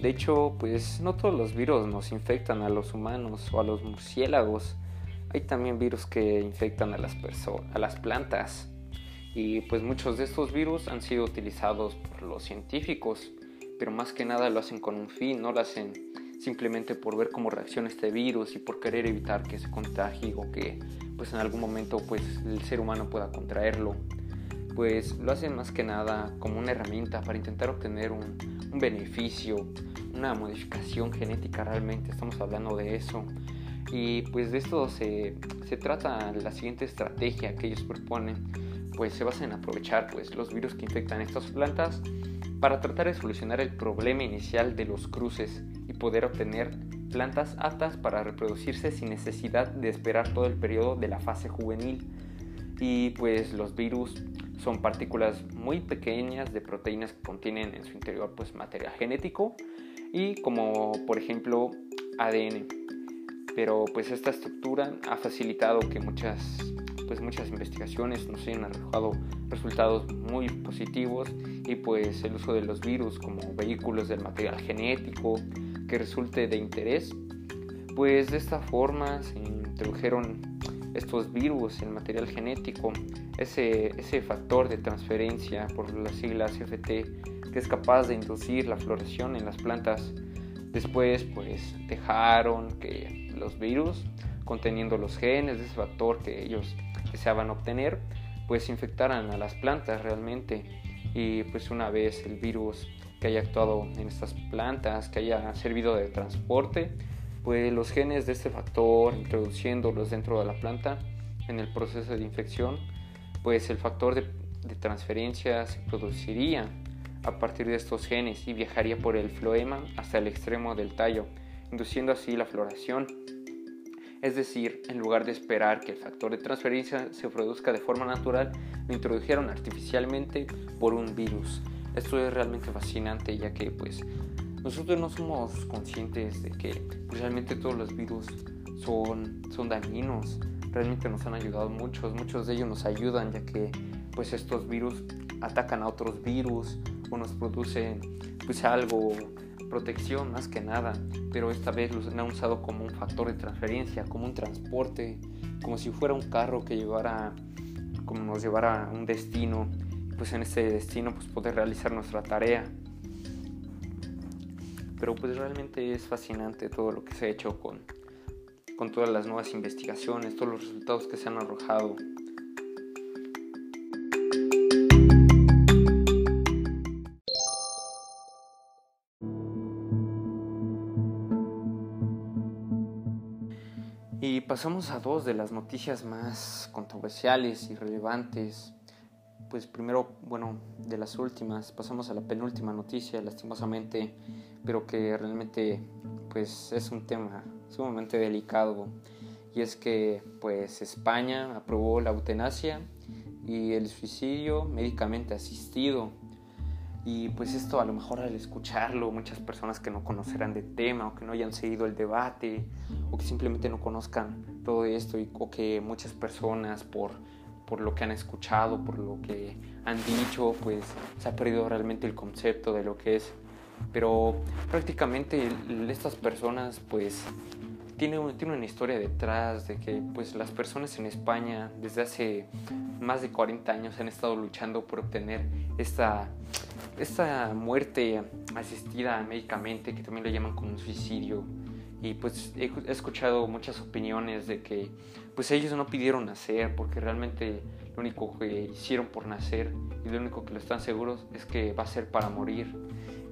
De hecho pues no todos los virus nos infectan a los humanos o a los murciélagos. Hay también virus que infectan a las personas a las plantas. Y pues muchos de estos virus han sido utilizados por los científicos pero más que nada lo hacen con un fin, no lo hacen simplemente por ver cómo reacciona este virus y por querer evitar que se contagie o que pues en algún momento pues el ser humano pueda contraerlo. pues lo hacen más que nada como una herramienta para intentar obtener un, beneficio, una modificación genética realmente, estamos hablando de eso. Y pues de esto se, se trata la siguiente estrategia que ellos proponen, pues se basa en aprovechar pues los virus que infectan estas plantas para tratar de solucionar el problema inicial de los cruces y poder obtener plantas aptas para reproducirse sin necesidad de esperar todo el periodo de la fase juvenil. Y pues los virus son partículas muy pequeñas de proteínas que contienen en su interior pues material genético y como por ejemplo ADN. Pero pues esta estructura ha facilitado que muchas pues muchas investigaciones nos hayan arrojado resultados muy positivos y pues el uso de los virus como vehículos del material genético que resulte de interés pues de esta forma se introdujeron estos virus, el material genético, ese, ese factor de transferencia por las siglas FT que es capaz de inducir la floración en las plantas. Después pues dejaron que los virus conteniendo los genes de ese factor que ellos deseaban obtener pues infectaran a las plantas realmente y pues una vez el virus que haya actuado en estas plantas, que haya servido de transporte, pues los genes de este factor, introduciéndolos dentro de la planta en el proceso de infección, pues el factor de, transferencia se produciría a partir de estos genes y viajaría por el floema hasta el extremo del tallo, induciendo así la floración. Es decir, en lugar de esperar que el factor de transferencia se produzca de forma natural, lo introdujeron artificialmente por un virus. Esto es realmente fascinante ya que pues nosotros no somos conscientes de que realmente todos los virus son, son dañinos. Realmente nos han ayudado muchos, muchos de ellos nos ayudan ya que pues estos virus atacan a otros virus o nos producen pues algo, protección más que nada, pero esta vez los han usado como un factor de transferencia, como un transporte, como si fuera un carro que llevara, como nos llevara a un destino, pues en ese destino pues poder realizar nuestra tarea pero pues realmente es fascinante todo lo que se ha hecho con, con todas las nuevas investigaciones, todos los resultados que se han arrojado. Pasamos a dos de las noticias más controversiales y relevantes. Pues primero, bueno, de las últimas, pasamos a la penúltima noticia, lastimosamente, pero que realmente pues es un tema sumamente delicado. Y es que pues España aprobó la eutanasia y el suicidio médicamente asistido y pues esto a lo mejor al escucharlo muchas personas que no conocerán de tema o que no hayan seguido el debate o que simplemente no conozcan todo esto y, o que muchas personas por por lo que han escuchado, por lo que han dicho, pues se ha perdido realmente el concepto de lo que es. Pero prácticamente estas personas pues tienen, tiene una historia detrás de que pues las personas en España desde hace más de 40 años han estado luchando por obtener esta, esta muerte asistida médicamente, que también lo llaman como un suicidio. Y pues he, escuchado muchas opiniones de que pues ellos no pidieron nacer porque realmente lo único que hicieron por nacer y lo único que lo están seguros es que va a ser para morir.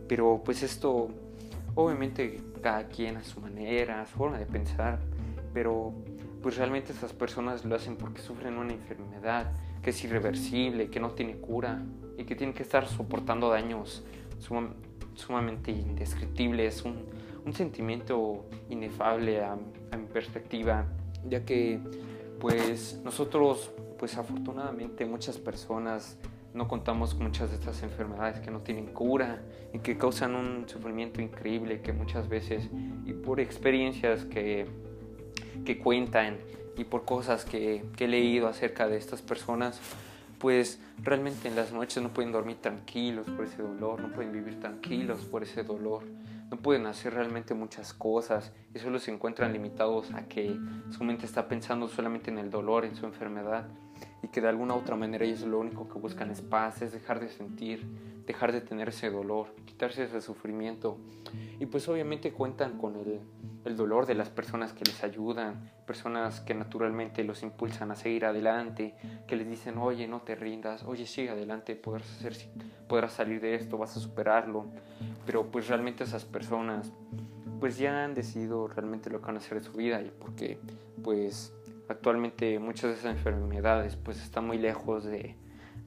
Pero pues esto, obviamente cada quien a su manera, a su forma de pensar, pero pues realmente estas personas lo hacen porque sufren una enfermedad que es irreversible, que no tiene cura y que tienen que estar soportando daños sumamente indescriptibles, un, un sentimiento inefable a, a mi perspectiva ya que pues nosotros pues afortunadamente muchas personas no contamos con muchas de estas enfermedades que no tienen cura y que causan un sufrimiento increíble que muchas veces y por experiencias que, que cuentan y por cosas que, que he leído acerca de estas personas pues realmente en las noches no pueden dormir tranquilos por ese dolor, no pueden vivir tranquilos por ese dolor no pueden hacer realmente muchas cosas y solo se encuentran limitados a que su mente está pensando solamente en el dolor, en su enfermedad y que de alguna u otra manera ellos lo único que buscan es paz, es dejar de sentir, dejar de tener ese dolor, quitarse ese sufrimiento y pues obviamente cuentan con el el dolor de las personas que les ayudan, personas que naturalmente los impulsan a seguir adelante, que les dicen, oye, no te rindas, oye, sigue adelante, podrás, hacer, podrás salir de esto, vas a superarlo. Pero pues realmente esas personas pues ya han decidido realmente lo que van a hacer de su vida y porque pues actualmente muchas de esas enfermedades pues están muy lejos de,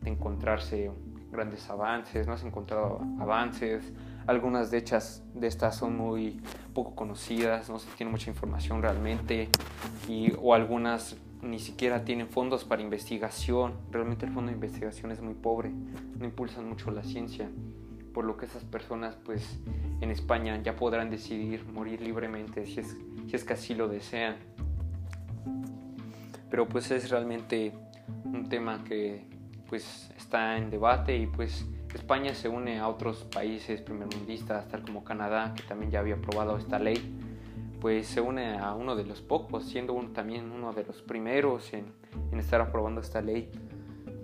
de encontrarse grandes avances, no has encontrado avances, algunas de, hechas, de estas son muy poco conocidas, no se tiene mucha información realmente, y, o algunas ni siquiera tienen fondos para investigación. Realmente el fondo de investigación es muy pobre, no impulsan mucho la ciencia, por lo que esas personas pues en España ya podrán decidir morir libremente si es, si es que así lo desean. Pero pues es realmente un tema que pues está en debate y pues España se une a otros países primermundistas, tal como Canadá, que también ya había aprobado esta ley, pues se une a uno de los pocos, siendo también uno de los primeros en, estar aprobando esta ley.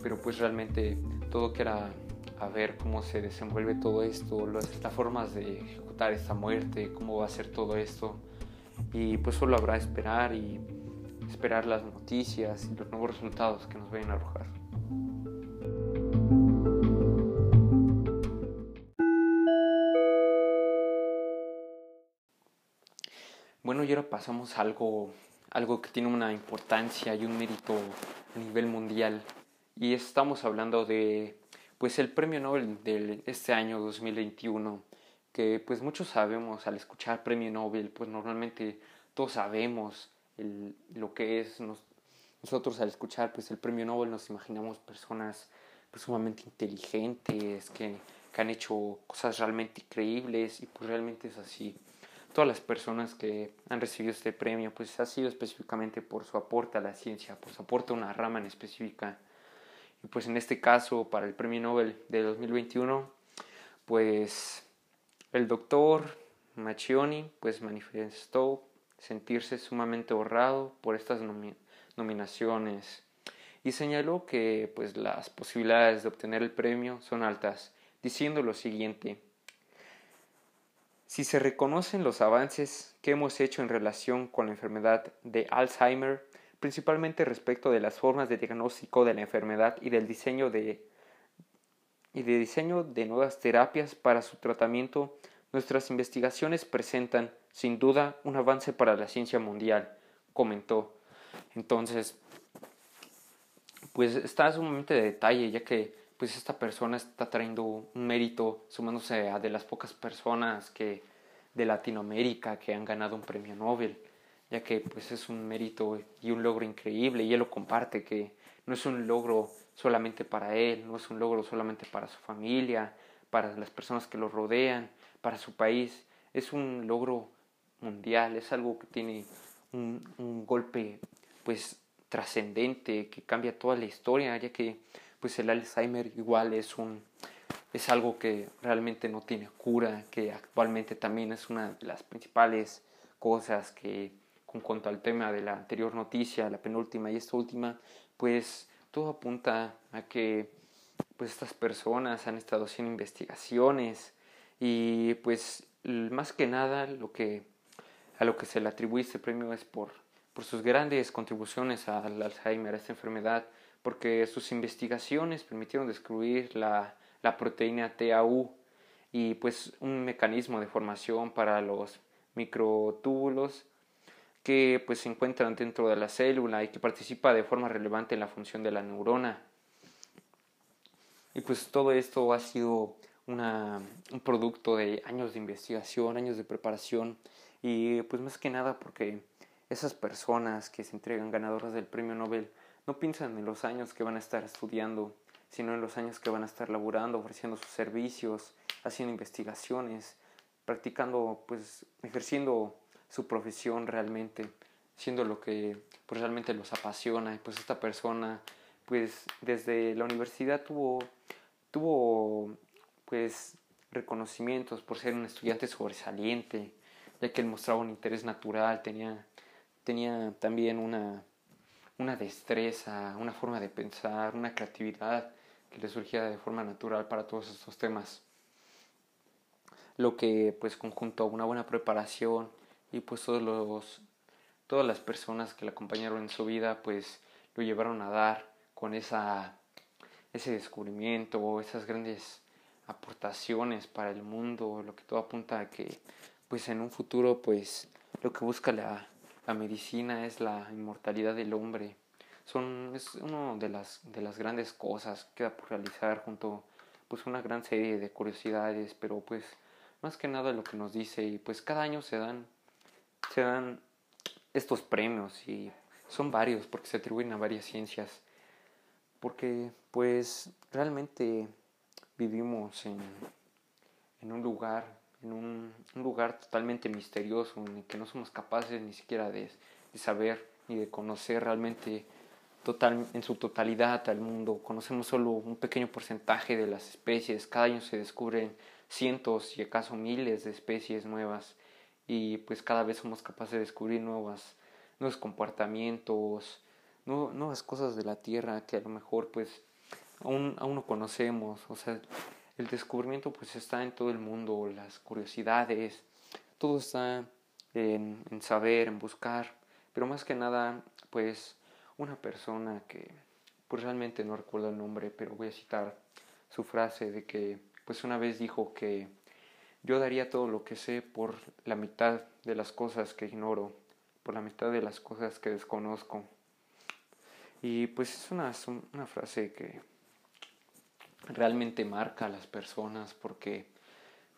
Pero pues realmente todo queda a ver cómo se desenvuelve todo esto, las, formas de ejecutar esta muerte, cómo va a ser todo esto. Y pues solo habrá esperar y esperar las noticias y los nuevos resultados que nos vayan a arrojar. Bueno, y ahora pasamos a algo, algo que tiene una importancia y un mérito a nivel mundial. Y estamos hablando de pues el premio Nobel de este año 2021, que pues muchos sabemos al escuchar premio Nobel, pues normalmente todos sabemos lo que es. nosotros al escuchar pues el premio Nobel nos imaginamos personas pues, sumamente inteligentes, que, que han hecho cosas realmente increíbles y pues realmente es así todas las personas que han recibido este premio, pues ha sido específicamente por su aporte a la ciencia, por su aporte a una rama en específica. Y pues en este caso, para el premio Nobel de 2021, pues el doctor Macchioni pues manifestó sentirse sumamente honrado por estas nominaciones. Y señaló que pues las posibilidades de obtener el premio son altas, diciendo lo siguiente: si se reconocen los avances que hemos hecho en relación con la enfermedad de Alzheimer, principalmente respecto de las formas de diagnóstico de la enfermedad y del diseño de, y diseño de nuevas terapias para su tratamiento, nuestras investigaciones presentan, sin duda, un avance para la ciencia mundial, comentó. Entonces, pues está sumamente de detalle, ya que pues esta persona está trayendo un mérito sumándose a de las pocas personas que de Latinoamérica que han ganado un premio Nobel, ya que pues es un mérito y un logro increíble y él lo comparte que no es un logro solamente para él, no es un logro solamente para su familia, para las personas que lo rodean, para su país, es un logro mundial, es algo que tiene un, golpe pues trascendente que cambia toda la historia, ya que pues el Alzheimer igual es un es algo que realmente no tiene cura, que actualmente también es una de las principales cosas que con cuanto al tema de la anterior noticia, la penúltima y esta última, pues todo apunta a que pues estas personas han estado haciendo investigaciones y pues más que nada lo que a lo que se le atribuye este premio es por por sus grandes contribuciones al Alzheimer, a esta enfermedad porque sus investigaciones permitieron descubrir la, la proteína TAU y pues un mecanismo de formación para los microtúbulos que pues se encuentran dentro de la célula y que participa de forma relevante en la función de la neurona. Y pues todo esto ha sido un producto de años de investigación, años de preparación y pues más que nada porque esas personas que se entregan ganadoras del premio Nobel no piensan en los años que van a estar estudiando, sino en los años que van a estar laborando, ofreciendo sus servicios, haciendo investigaciones, practicando, pues ejerciendo su profesión realmente, siendo lo que pues, realmente los apasiona. Pues esta persona, pues desde la universidad tuvo, tuvo pues reconocimientos por ser un estudiante sobresaliente, ya que él mostraba un interés natural, tenía, tenía también una una destreza, una forma de pensar, una creatividad que le surgía de forma natural para todos estos temas. Lo que pues conjunto a una buena preparación y pues todos los todas las personas que le acompañaron en su vida pues lo llevaron a dar con esa ese descubrimiento esas grandes aportaciones para el mundo lo que todo apunta a que pues en un futuro pues lo que busca la, la medicina es la inmortalidad del hombre. Son es una de las de las grandes cosas que queda por realizar junto pues una gran serie de curiosidades pero pues más que nada lo que nos dice y pues cada año se dan se dan estos premios y son varios porque se atribuyen a varias ciencias. Porque pues realmente vivimos en, en un lugar en un, un, lugar totalmente misterioso en el que no somos capaces ni siquiera de, de saber ni de conocer realmente total, en su totalidad al mundo. Conocemos solo un pequeño porcentaje de las especies. Cada año se descubren cientos y acaso miles de especies nuevas y pues cada vez somos capaces de descubrir nuevas, nuevos comportamientos, nuevas cosas de la Tierra que a lo mejor pues aún, aún no conocemos. O sea, el descubrimiento pues está en todo el mundo, las curiosidades, todo está en, saber, en buscar, pero más que nada pues una persona que pues realmente no recuerdo el nombre, pero voy a citar su frase de que pues una vez dijo que yo daría todo lo que sé por la mitad de las cosas que ignoro, por la mitad de las cosas que desconozco. Y pues es una, una frase que realmente marca a las personas porque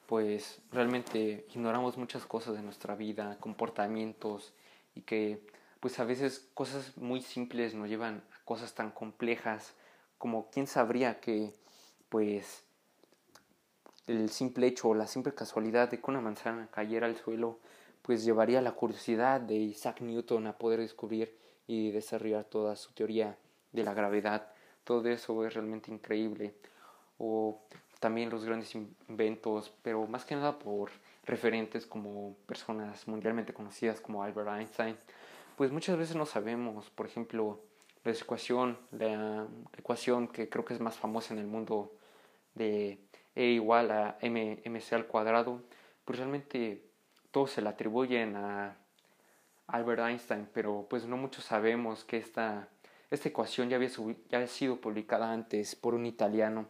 pues realmente ignoramos muchas cosas de nuestra vida, comportamientos y que pues a veces cosas muy simples nos llevan a cosas tan complejas como quién sabría que pues el simple hecho o la simple casualidad de que una manzana cayera al suelo, pues llevaría la curiosidad de Isaac Newton a poder descubrir y desarrollar toda su teoría de la gravedad. Todo eso es realmente increíble. O también los grandes inventos, pero más que nada por referentes como personas mundialmente conocidas como Albert Einstein, pues muchas veces no sabemos, por ejemplo, la ecuación, la ecuación que creo que es más famosa en el mundo de e igual a m, mc al cuadrado, pues realmente todos se le atribuyen a Albert Einstein, pero pues no muchos sabemos que esta, esta ecuación ya había, ya había sido publicada antes por un italiano,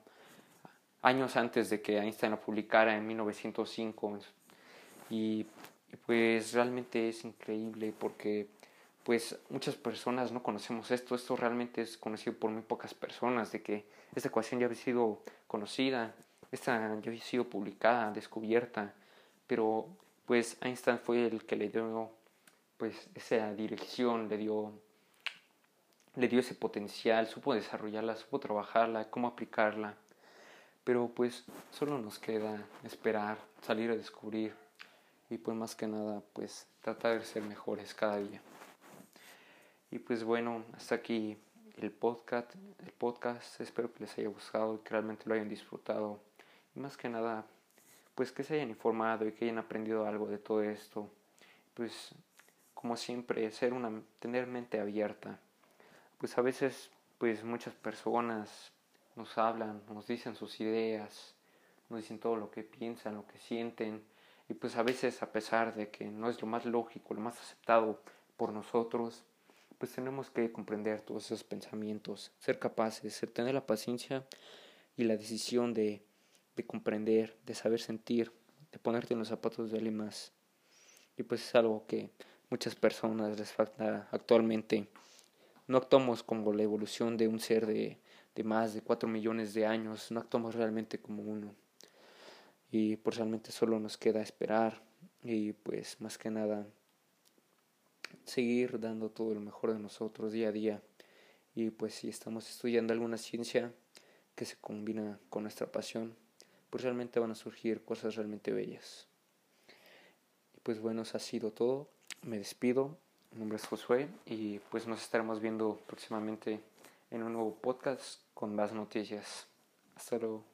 años antes de que Einstein la publicara en 1905. Y pues realmente es increíble porque pues muchas personas no conocemos esto, esto realmente es conocido por muy pocas personas, de que esta ecuación ya había sido conocida esta ya había sido publicada, descubierta, pero pues Einstein fue el que le dio pues esa dirección, le dio le dio ese potencial, supo desarrollarla, supo trabajarla, cómo aplicarla. Pero pues solo nos queda esperar, salir a descubrir y pues más que nada pues tratar de ser mejores cada día. Y pues bueno, hasta aquí el podcast, el podcast, espero que les haya gustado y que realmente lo hayan disfrutado y más que nada, pues que se hayan informado y que hayan aprendido algo de todo esto. Pues como siempre, ser una, tener mente abierta. Pues a veces, pues muchas personas nos hablan, nos dicen sus ideas, nos dicen todo lo que piensan, lo que sienten. Y pues a veces, a pesar de que no es lo más lógico, lo más aceptado por nosotros, pues tenemos que comprender todos esos pensamientos, ser capaces, tener la paciencia y la decisión de de comprender, de saber sentir, de ponerte en los zapatos de alguien más. Y pues es algo que muchas personas les falta actualmente. No actuamos como la evolución de un ser de, de más de cuatro millones de años, no actuamos realmente como uno. Y pues realmente solo nos queda esperar y pues más que nada seguir dando todo lo mejor de nosotros día a día. Y pues si estamos estudiando alguna ciencia que se combina con nuestra pasión, pues realmente van a surgir cosas realmente bellas. Y pues bueno, eso ha sido todo. Me despido. Mi nombre es Josué y pues nos estaremos viendo próximamente en un nuevo podcast con más noticias. Hasta luego.